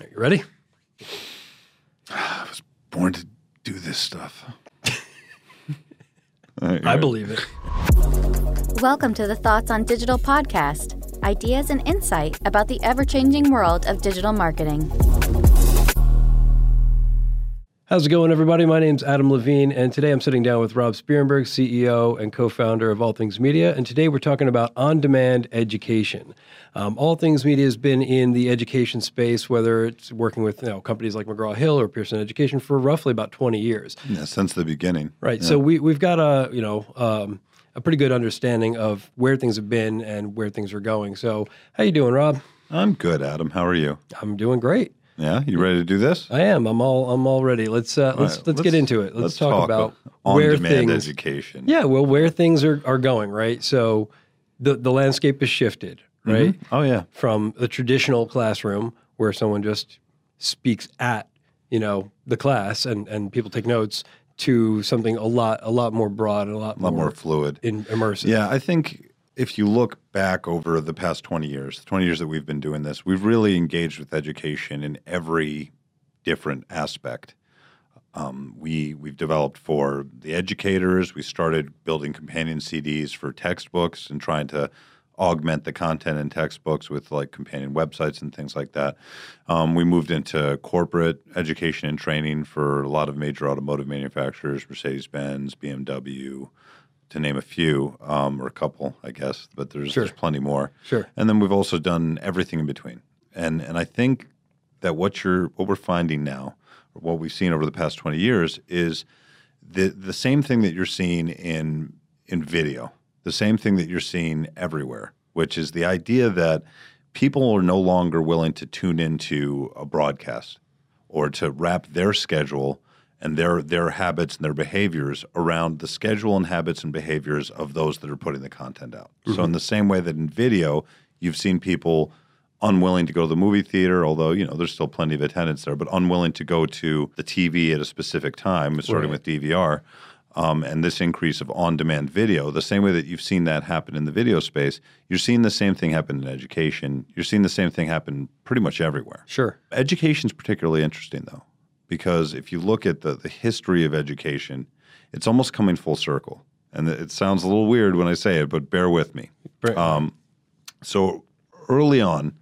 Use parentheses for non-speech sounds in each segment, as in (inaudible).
Are you ready? I was born to do this stuff. (laughs) I believe it. Welcome to the Thoughts on Digital podcast ideas and insight about the ever changing world of digital marketing. How's it going, everybody? My name's Adam Levine, and today I'm sitting down with Rob Spierenburg, CEO and co founder of All Things Media. And today we're talking about on demand education. Um, All Things Media has been in the education space, whether it's working with you know, companies like McGraw Hill or Pearson Education, for roughly about 20 years. Yeah, since the beginning. Right. Yeah. So we, we've got a, you know, um, a pretty good understanding of where things have been and where things are going. So, how you doing, Rob? I'm good, Adam. How are you? I'm doing great. Yeah, you ready to do this? I am. I'm all. I'm all ready. Let's uh, let's, right, let's get into it. Let's, talk, about on where demand things. education. Yeah, well, where things are, are going, right? So, the the landscape has shifted, right, Oh yeah. from the traditional classroom where someone just speaks at you know the class and and people take notes to something a lot a lot more broad and a lot, A lot more fluid. in, immersive. Yeah, I think if you look back over the past 20 years, the 20 years that we've been doing this, we've really engaged with education in every different aspect. Um, we we've developed for the educators. We started building companion CDs for textbooks and trying to augment the content in textbooks with like companion websites and things like that. Um, we moved into corporate education and training for a lot of major automotive manufacturers, Mercedes Benz, BMW, to name a few um, or a couple, I guess. But there's Sure. there's plenty more. Sure. And then we've also done everything in between. And and I think that what you're what we're finding now, or what we've seen over the past 20 years, is the the same thing that you're seeing in in video, the same thing that you're seeing everywhere, which is the idea that people are no longer willing to tune into a broadcast or to wrap their schedule and their their habits and their behaviors around the schedule and habits and behaviors of those that are putting the content out. So in the same way that in video, you've seen people unwilling to go to the movie theater, although you know there's still plenty of attendance there, but unwilling to go to the TV at a specific time, starting Right. with DVR. Um, and this increase of on-demand video, the same way that you've seen that happen in the video space, you're seeing the same thing happen in education. You're seeing the same thing happen pretty much everywhere. Sure. Education's particularly interesting though, because if you look at the, the history of education, it's almost coming full circle. And it sounds a little weird when I say it, but bear with me. Right. Um, so early on,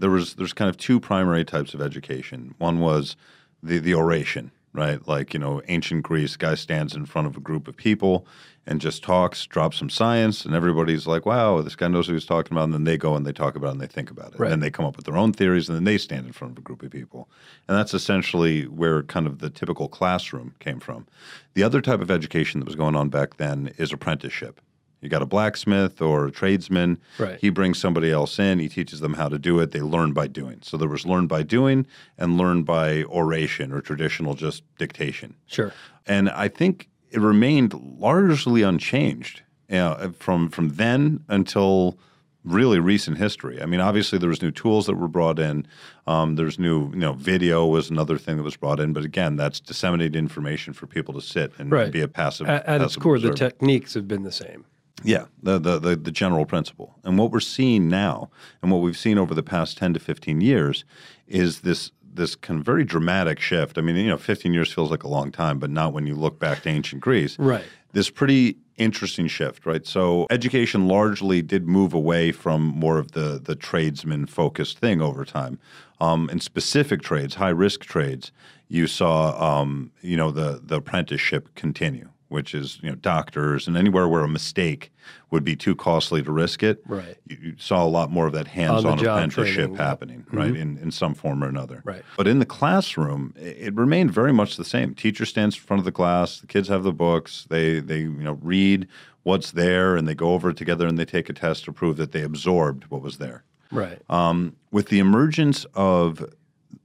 there was there's kind of two primary types of education. One was the the oration, right? Like you know, ancient Greece, guy stands in front of a group of people and just talks, drops some science, and everybody's like, "Wow, this guy knows what he's talking about." And then they go and they talk about it and they think about it, Right. and then they come up with their own theories, and then they stand in front of a group of people, and that's essentially where kind of the typical classroom came from. The other type of education that was going on back then is apprenticeship. You got a blacksmith or a tradesman. Right. He brings somebody else in. He teaches them how to do it. They learn by doing. So there was learn by doing and learn by oration or traditional just dictation. Sure. And I think it remained largely unchanged you know, from from then until really recent history. I mean, obviously there was new tools that were brought in. Um, there's new, you know, video was another thing that was brought in. But again, that's disseminated information for people to sit and Right. be a passive. At, at its passive core, the techniques have been the same. Yeah, the, the the the general principle. And what we're seeing now, and what we've seen over the past ten to fifteen years, is this this kind of very dramatic shift. I mean, you know, fifteen years feels like a long time, but not when you look back to ancient Greece. Right. This pretty interesting shift, right? So education largely did move away from more of the the tradesman focused thing over time. Um, in specific trades, high risk trades, you saw um, you know the the apprenticeship continue, which is you know doctors and anywhere where a mistake would be too costly to risk it. Right. You, you saw a lot more of that hands-on apprenticeship training, happening, right, in, in some form or another. Right. But in the classroom, it remained very much the same. Teacher stands in front of the class. The kids have the books. They they you know read what's there and they go over it together and they take a test to prove that they absorbed what was there. Right. Um, with the emergence of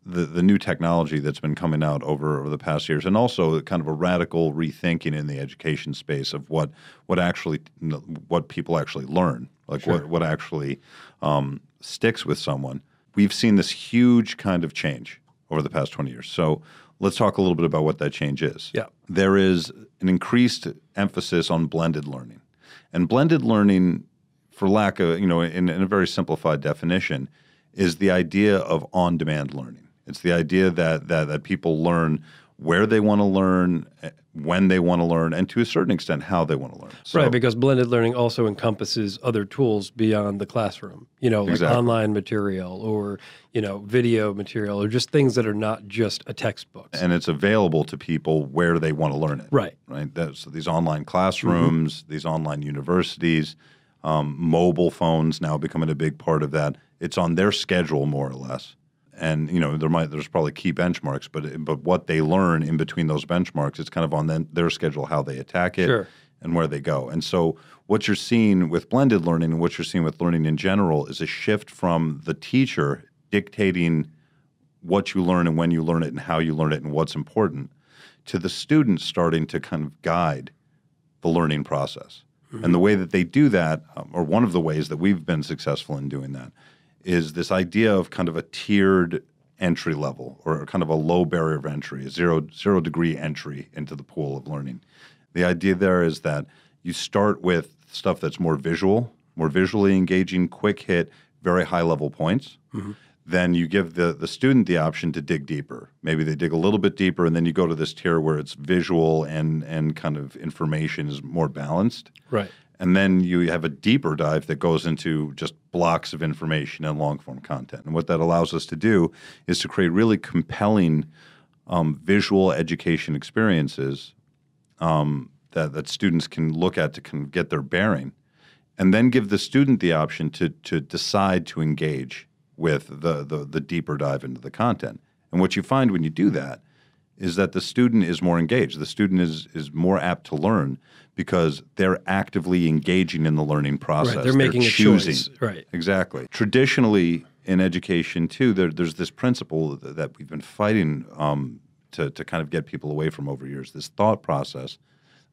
the, the new technology that's been coming out over, over the past years, and also kind of a radical rethinking in the education space of what what actually what people actually learn, like what what actually um, sticks with someone. We've seen this huge kind of change over the past twenty years. So let's talk a little bit about what that change is. Yeah. there is an increased emphasis on blended learning, and blended learning, for lack of you know, in, in a very simplified definition, is the idea of on-demand learning. It's the idea that that that people learn where they want to learn, eh, when they want to learn, and to a certain extent how they want to learn. So, right, because blended learning also encompasses other tools beyond the classroom. You know, like Exactly. online material or you know video material or just things that are not just a textbook. and it's available to people where they want to learn it. Right. Right. That, so these online classrooms, Mm-hmm. these online universities, um, mobile phones now becoming a big part of that. It's on their schedule more or less. And you know there might there's probably key benchmarks, but but what they learn in between those benchmarks, it's kind of on them, their schedule how they attack it Sure. and where they go. And so what you're seeing with blended learning and what you're seeing with learning in general is a shift from the teacher dictating what you learn and when you learn it and how you learn it and what's important to the students starting to kind of guide the learning process. And the way that they do that, um, or one of the ways that we've been successful in doing that, is this idea of kind of a tiered entry level or kind of a low barrier of entry, a zero zero degree entry into the pool of learning. The idea there is that you start with stuff that's more visual, more visually engaging, quick hit, very high level points. Mm-hmm. Then you give the, the student the option to dig deeper. Maybe they dig a little bit deeper, and then you go to this tier where it's visual and, and kind of information is more balanced. right. And then you have a deeper dive that goes into just blocks of information and long form content. And what that allows us to do is to create really compelling um, visual education experiences um, that, that students can look at to get their bearing. And then give the student the option to, to decide to engage with the, the, the deeper dive into the content. And what you find when you do that is that the student is more engaged. The student is is more apt to learn because they're actively engaging in the learning process. Right. They're making a choosing. choice. Right. Exactly. Traditionally, in education too, there, there's this principle that, that we've been fighting um, to to kind of get people away from over years. This thought process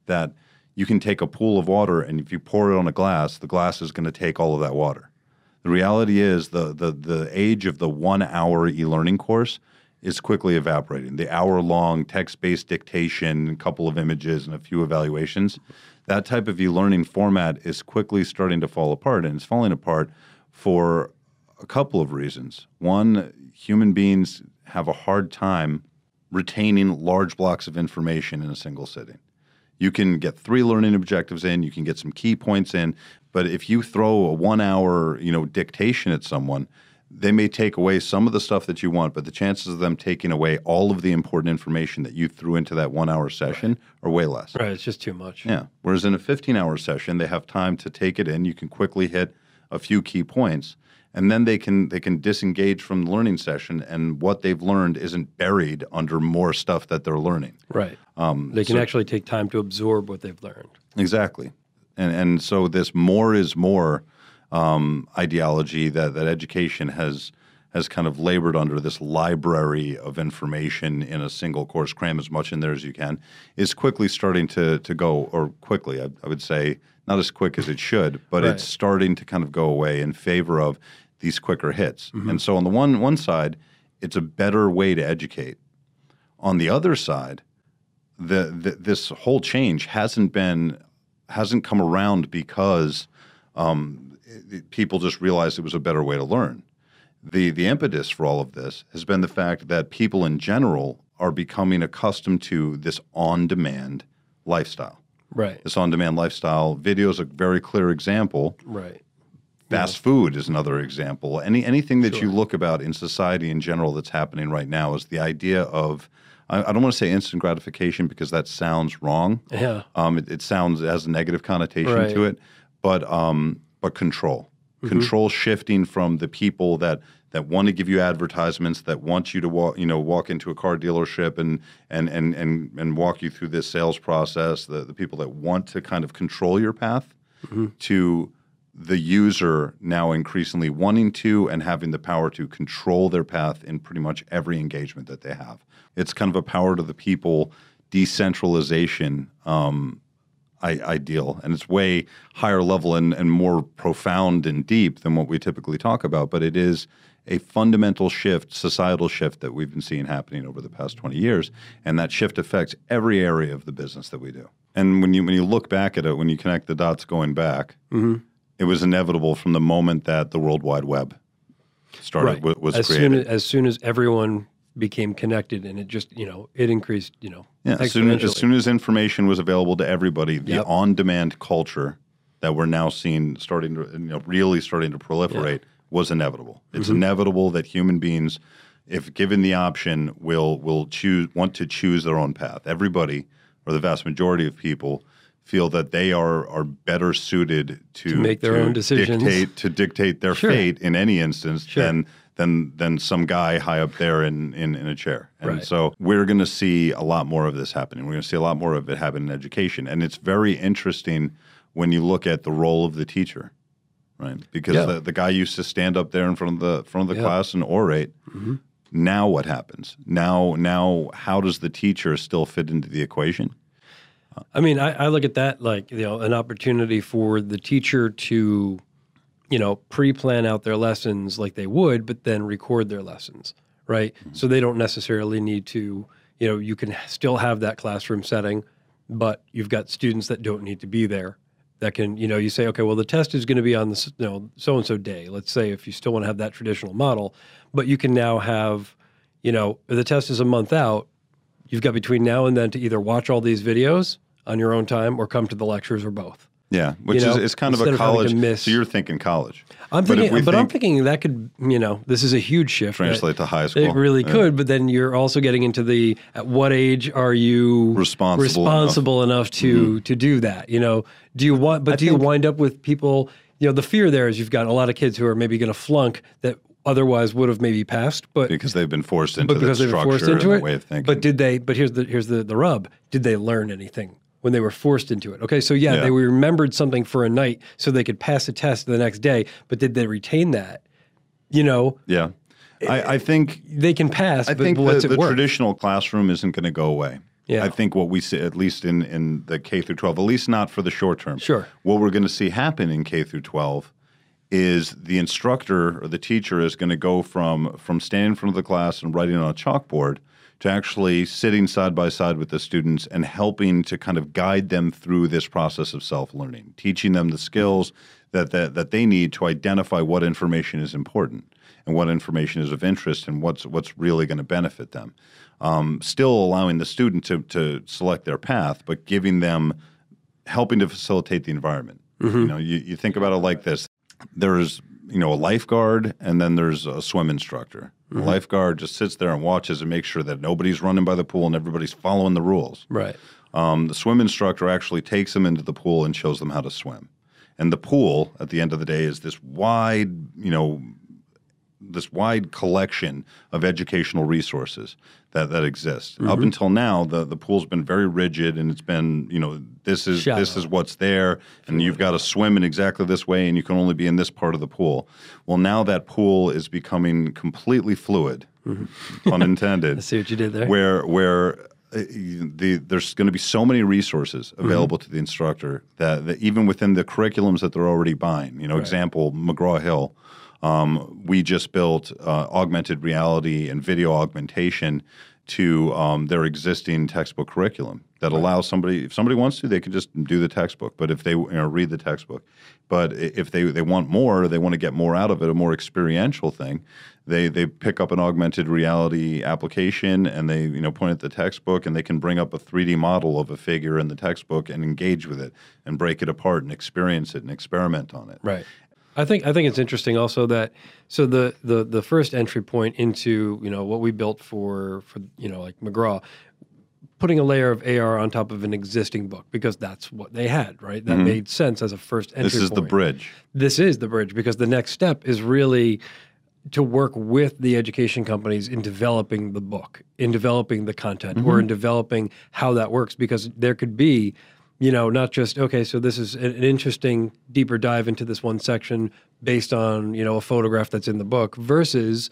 that you can take a pool of water and if you pour it on a glass, the glass is going to take all of that water. The reality is the the the age of the one hour e learning course is quickly evaporating. The hour long text based dictation, a couple of images, and a few evaluations, that type of e learning format is quickly starting to fall apart, and it's falling apart for a couple of reasons. One, human beings have a hard time retaining large blocks of information in a single sitting. You can get three learning objectives in, you can get some key points in, but if you throw a one hour, you know, dictation at someone, they may take away some of the stuff that you want, but the chances of them taking away all of the important information that you threw into that one hour session are way less. Right. It's just too much. Yeah. Whereas in a 15 hour session, they have time to take it in. You can quickly hit a few key points, and then they can they can disengage from the learning session, and what they've learned isn't buried under more stuff that they're learning. Right. Um, They can so- actually take time to absorb what they've learned. Exactly, and and so this more is more um, ideology that that education has has kind of labored under this library of information in a single course, cram as much in there as you can, is quickly starting to to go, or quickly, I, I would say, not as quick as it should, but Right. it's starting to kind of go away in favor of these quicker hits. And so on the one one side, it's a better way to educate. On the other side, the, the this whole change hasn't been hasn't come around because um, people just realized it was a better way to learn. The the impetus for all of this has been the fact that people in general are becoming accustomed to this on-demand lifestyle. Right. This on-demand lifestyle video is a very clear example. Right. Fast food is another example. Any anything that you look about in society in general that's happening right now is the idea of I, I don't want to say instant gratification because that sounds wrong. Yeah. Um, it, it sounds it has a negative connotation Right. to it, but um, but control, control shifting from the people that that want to give you advertisements, that want you to walk, you know, walk into a car dealership and and and and and walk you through this sales process. The the people that want to kind of control your path to the user now increasingly wanting to and having the power to control their path in pretty much every engagement that they have. It's kind of a power to the people decentralization um, ideal, and it's way higher level and, and more profound and deep than what we typically talk about. But it is a fundamental shift, societal shift that we've been seeing happening over the past 20 years, and that shift affects every area of the business that we do. And when you when you look back at it, when you connect the dots going back, mm-hmm. it was inevitable from the moment that the World Wide Web started Right. wa- was as created. soon as, as soon as everyone became connected, and it just you know it increased you know Yeah, as soon, as exponentially. soon as information was available to everybody, the Yep. on-demand culture that we're now seeing starting to, you know, really starting to proliferate was inevitable. It's Mm-hmm. inevitable that human beings, if given the option, will will choose want to choose their own path. Everybody, or the vast majority of people, feel that they are are better suited to, To make their own decisions. dictate to dictate their Sure. fate in any instance Sure. than than than some guy high up there in in, in a chair. And Right. so we're going to see a lot more of this happening. We're going to see a lot more of it happen in education, and it's very interesting when you look at the role of the teacher, right? Because Yeah. the, the guy used to stand up there in front of the front of the Yeah. class and orate. Mm-hmm. Now what happens? Now now how does the teacher still fit into the equation? I mean, I, I look at that like you know an opportunity for the teacher to, you know, pre-plan out their lessons like they would, but then record their lessons, right? Mm-hmm. So they don't necessarily need to, you know, you can still have that classroom setting, but you've got students that don't need to be there. That can, you know, you say, okay, well, the test is going to be on this, you know, so and so day. Let's say if you still want to have that traditional model, but you can now have, you know, if the test is a month out, you've got between now and then to either watch all these videos on your own time or come to the lectures or both. Yeah, which You know, is it's kind of instead a of having college. miss- So you're thinking college. I'm But thinking, we but, I'm thinking that could, you know, this is a huge shift. that Translate to high school. It really Yeah. could, but then you're also getting into the at what age are you Responsible responsible enough, to mm-hmm. to do that? You know, do you want? But do you wind up with people? You know, the fear there is you've got a lot of kids who are maybe going to flunk that otherwise would have maybe passed, but because they've been forced into but because the they were structure forced into and it. the way of thinking. But did they? But here's the here's the the rub. Did they learn anything when they were forced into it? Okay, so yeah, Yeah. they remembered something for a night so they could pass a test the next day. But did they retain that? You know, yeah, I, I think they can pass. I but think what's the, the traditional classroom isn't going to go away. Yeah. I think what we see, at least in, in the K through 12, at least not for the short term. Sure. What we're going to see happen in K through 12 is the instructor or the teacher is going to go from from standing in front of the class and writing on a chalkboard to actually sitting side by side with the students and helping to kind of guide them through this process of self-learning, teaching them the skills that that, that they need to identify what information is important and what information is of interest and what's what's really going to benefit them. Um, still allowing the student to to select their path, but giving them helping to facilitate the environment. You know, you, you think about it like this: there's you know a lifeguard, and then there's a swim instructor. The lifeguard just sits there and watches and makes sure that nobody's running by the pool and everybody's following the rules. right. Um, the swim instructor actually takes them into the pool and shows them how to swim. And the pool, at the end of the day, is this wide, you know, this wide collection of educational resources that that exist. Up Mm-hmm. until now, the the pool's been very rigid, and it's been, you know, this is this Shallow. is what's there, and you've got to swim in exactly this way, and you can only be in this part of the pool. Well, now that pool is becoming completely fluid, pun intended (laughs) I see what you did there. where where uh, the there's going to be so many resources Mm-hmm. available to the instructor that, that even within the curriculums that they're already buying, you know, example McGraw Hill, um, we just built uh, augmented reality and video augmentation to um, their existing textbook curriculum that allows somebody if somebody wants to they can just do the textbook but if they you know read the textbook. But if they, they want more they want to get more out of it a more experiential thing they they pick up an augmented reality application and they you know point at the textbook and they can bring up a 3D model of a figure in the textbook and engage with it and break it apart and experience it and experiment on it. Right. I think I think it's interesting also that so the the the first entry point into you know what we built for for you know like McGraw, putting a layer of AR on top of an existing book because that's what they had right that made sense as a first entry. Mm-hmm. this is the bridge This is the bridge because the next step is really to work with the education companies in developing the book, in developing the content, or in developing how that works. Because there could be, you know, not just okay, so this is an interesting deeper dive into this one section based on you know a photograph that's in the book versus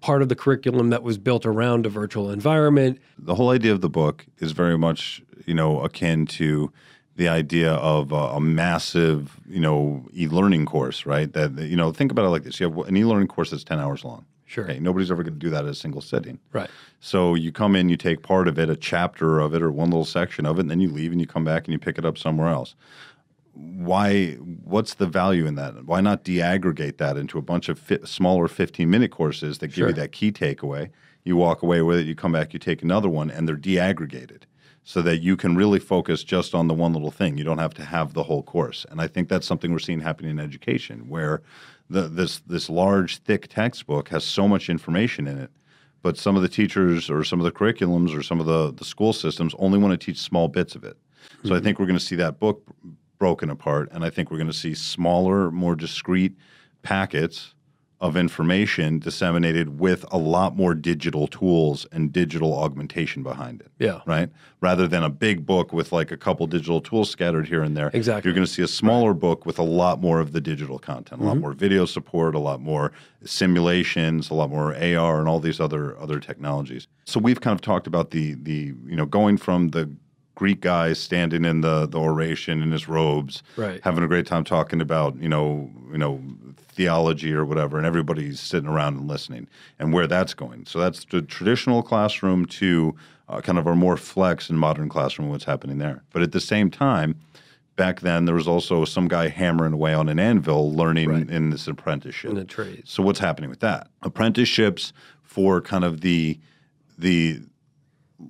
part of the curriculum that was built around a virtual environment. the whole idea of the book is very much you know akin to the idea of a, a massive you know e-learning course right? That you know think about it like this. You have an e-learning course that's 10 hours long Sure. okay nobody's ever going to do that in a single sitting Right. so you come in you take part of it a chapter of it or one little section of it and then you leave and you come back and you pick it up somewhere else why what's the value in that why not deaggregate that into a bunch of fi- smaller 15 minute courses that give Sure. you that key takeaway you walk away with it, you come back, you take another one, and they're deaggregated so that you can really focus just on the one little thing. You don't have to have the whole course. And I think that's something we're seeing happening in education where the, this this large thick textbook has so much information in it but some of the teachers or some of the curriculums or some of the, the school systems only want to teach small bits of it. So mm-hmm. I think we're going to see that book broken apart, and I think we're going to see smaller, more discrete packets of information disseminated with a lot more digital tools and digital augmentation behind it. Yeah. Right? Rather than a big book with like a couple digital tools scattered here and there. Exactly. You're going to see a smaller book with a lot more of the digital content, a mm-hmm. lot more video support, a lot more simulations, a lot more AR and all these other other technologies. So we've kind of talked about the the you know going from the Greek guy standing in the, the oration in his robes, right. having a great time talking about you know you know theology or whatever, and everybody's sitting around and listening, and where that's going. So that's the traditional classroom to uh, kind of our more flex and modern classroom. What's happening there? But at the same time, back then there was also some guy hammering away on an anvil, learning right. in this apprenticeship in the trade. So what's happening with that? Apprenticeships for kind of the the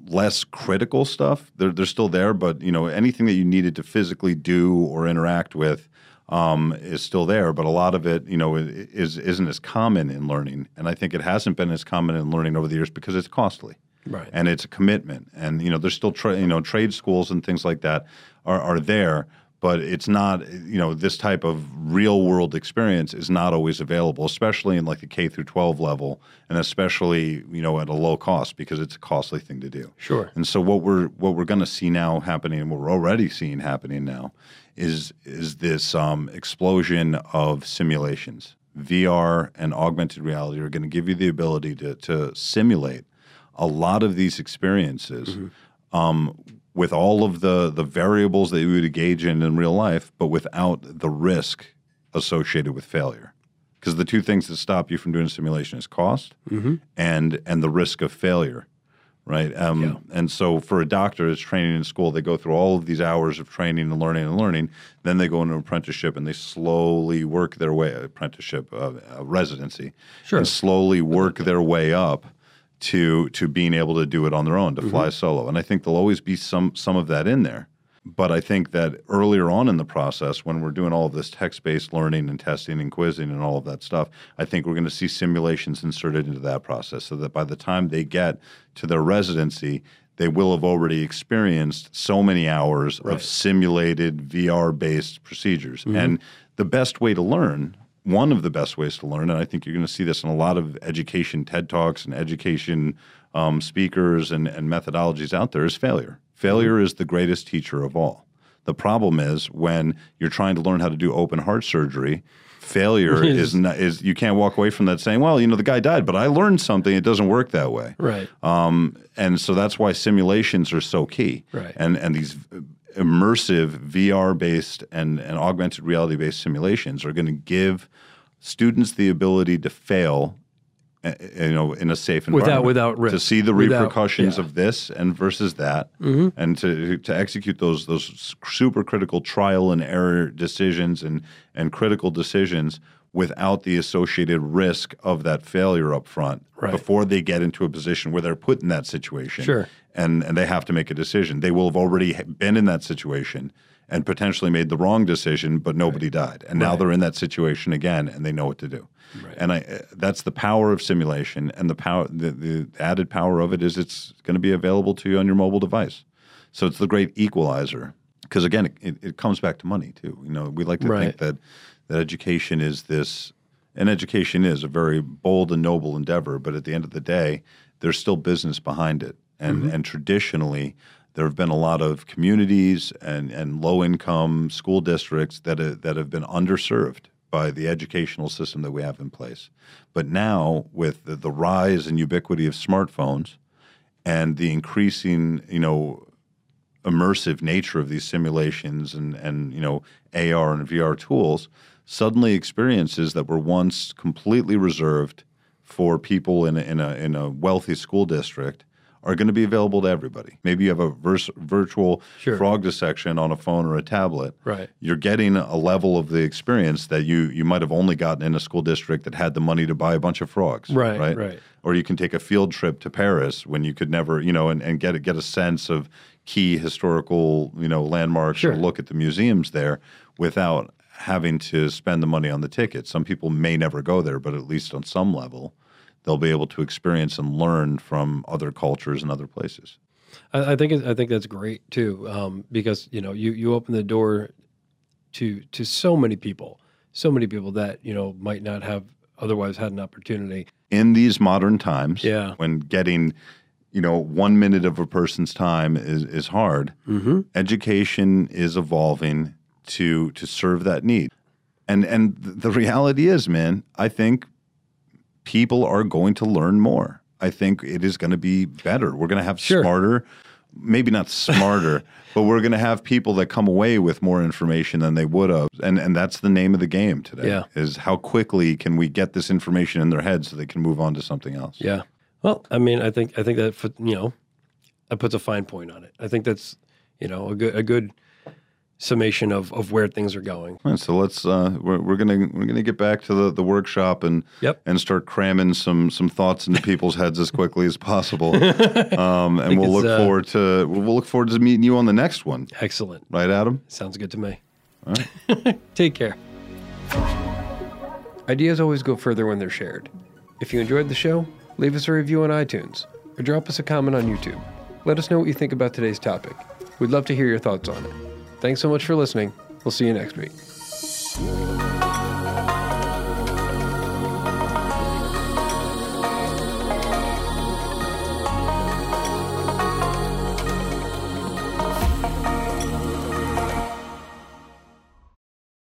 less critical stuff. They're they're still there, but you know anything that you needed to physically do or interact with um, is still there. But a lot of it, you know, is isn't as common in learning, and I think it hasn't been as common in learning over the years because it's costly. Right. And it's a commitment, and you know, there's still tra- you know trade schools and things like that are are there, but it's not you know this type of real world experience is not always available especially in like the k through 12 level and especially you know at a low cost because it's a costly thing to do. Sure. And so what we're what we're going to see now happening and what we're already seeing happening now is is this um, explosion of simulations. Vr and augmented reality are going to give you the ability to to simulate a lot of these experiences mm-hmm. um, with all of the the variables that you would engage in in real life, but without the risk associated with failure. Because the two things that stop you from doing a simulation is cost mm-hmm. and and the risk of failure, right? Um, yeah. And so for a doctor that's training in school, they go through all of these hours of training and learning and learning. Then they go into an apprenticeship and they slowly work their way apprenticeship uh, residency, sure. and slowly work their way up to to being able to do it on their own to mm-hmm. fly solo and i think there'll always be some some of that in there but i think that earlier on in the process when we're doing all of this text-based learning and testing and quizzing and all of that stuff i think we're going to see simulations inserted into that process so that by the time they get to their residency they will have already experienced so many hours right. of simulated VR based procedures. Mm-hmm. And the best way to learn one of the best ways to learn, and I think you're going to see this in a lot of education TED Talks and education um, speakers and, and methodologies out there, is failure. Failure is the greatest teacher of all. The problem is when you're trying to learn how to do open heart surgery, failure (laughs) is not, is you can't walk away from that saying, well, you know, the guy died, but I learned something. It doesn't work that way. Right. Um, and so that's why simulations are so key. Right. And and these immersive VR based and, and augmented reality based simulations are going to give students the ability to fail eh, eh, you know in a safe environment without without risk. to see the without, repercussions yeah. of this and versus that mm-hmm. and to to execute those those super critical trial and error decisions and and critical decisions without the associated risk of that failure up front right. before they get into a position where they're put in that situation sure. and and they have to make a decision. They will have already been in that situation and potentially made the wrong decision, but nobody right. died. And now they're in that situation again and they know what to do. Right. And I, uh, that's the power of simulation and the power the, the added power of it is it's going to be available to you on your mobile device. So it's the great equalizer because again it, it, it, comes back to money too. You know, we like to think that that education is this, and education is a very bold and noble endeavor, but at the end of the day, there's still business behind it. And, mm-hmm. and traditionally, there have been a lot of communities and, and low income school districts that, have, that have been underserved by the educational system that we have in place. But now, with the, the rise and ubiquity of smartphones and the increasing, you know, immersive nature of these simulations and, and you know AR and VR tools, suddenly experiences that were once completely reserved for people in a, in a, in a wealthy school district are going to be available to everybody. Maybe you have a vers- virtual Sure. frog dissection on a phone or a tablet. Right. You're getting a level of the experience that you you might have only gotten in a school district that had the money to buy a bunch of frogs. Right, Right. right. Or you can take a field trip to Paris when you could never, you know, and, and get a, get a sense of key historical, you know, landmarks Sure. or look at the museums there without having to spend the money on the ticket. Some people may never go there, but at least on some level, they'll be able to experience and learn from other cultures and other places. I, I think I think that's great too, um, because you know you you open the door to to so many people, so many people that you know might not have otherwise had an opportunity. In these modern times, Yeah. when getting, you know, one minute of a person's time is, is hard, Mm-hmm. education is evolving to to serve that need. And and the reality is, man, I think people are going to learn more. I think it is going to be better. We're going to have Sure. smarter, maybe not smarter, (laughs) but we're going to have people that come away with more information than they would have. And and that's the name of the game today. Yeah. Is how quickly can we get this information in their heads so they can move on to something else. Yeah. Well, I mean, I think I think that you know that puts a fine point on it. I think that's you know a good a good summation of of where things are going. All right, so let's uh, we're, we're gonna we're gonna get back to the, the workshop and Yep. and start cramming some some thoughts into people's heads as quickly as possible. (laughs) Um, and we'll look uh, forward to we'll look forward to meeting you on the next one, Excellent. right, Adam? Sounds good to me. (laughs) Take care. Ideas always go further when they're shared. If you enjoyed the show, leave us a review on iTunes or drop us a comment on YouTube. Let us know what you think about today's topic. We'd love to hear your thoughts on it. Thanks so much for listening. We'll see you next week.